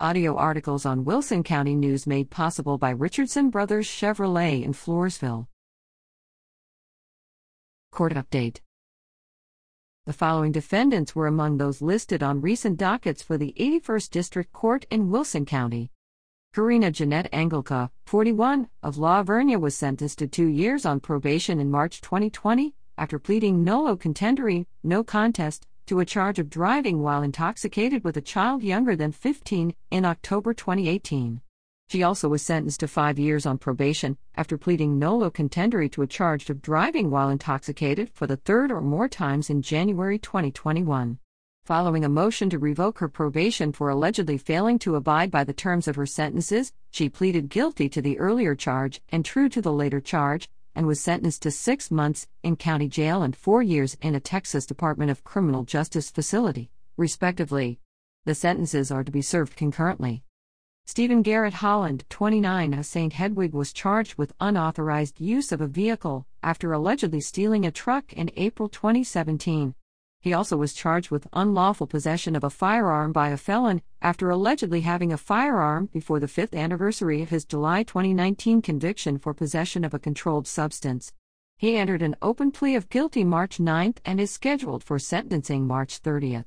Audio articles on Wilson County News made possible by Richardson Brothers Chevrolet in Floresville. Court update. The following defendants were among those listed on recent dockets for the 81st District Court in Wilson County. Karina Jeanette Engelka, 41, of La Vernia was sentenced to two years on probation in March 2020 after pleading nolo contendere, no contest, to a charge of driving while intoxicated with a child younger than 15 in October 2018. She also was sentenced to five years on probation after pleading nolo contendere to a charge of driving while intoxicated for the third or more times in January 2021. Following a motion to revoke her probation for allegedly failing to abide by the terms of her sentences, she pleaded guilty to the earlier charge and true to the later charge, and was sentenced to six months in county jail and four years in a Texas Department of Criminal Justice facility, respectively. The sentences are to be served concurrently. Stephen Garrett Holland, 29, of St. Hedwig, was charged with unauthorized use of a vehicle after allegedly stealing a truck in April 2017. He also was charged with unlawful possession of a firearm by a felon after allegedly having a firearm before the fifth anniversary of his July 2019 conviction for possession of a controlled substance. He entered an open plea of guilty March 9 and is scheduled for sentencing March 30.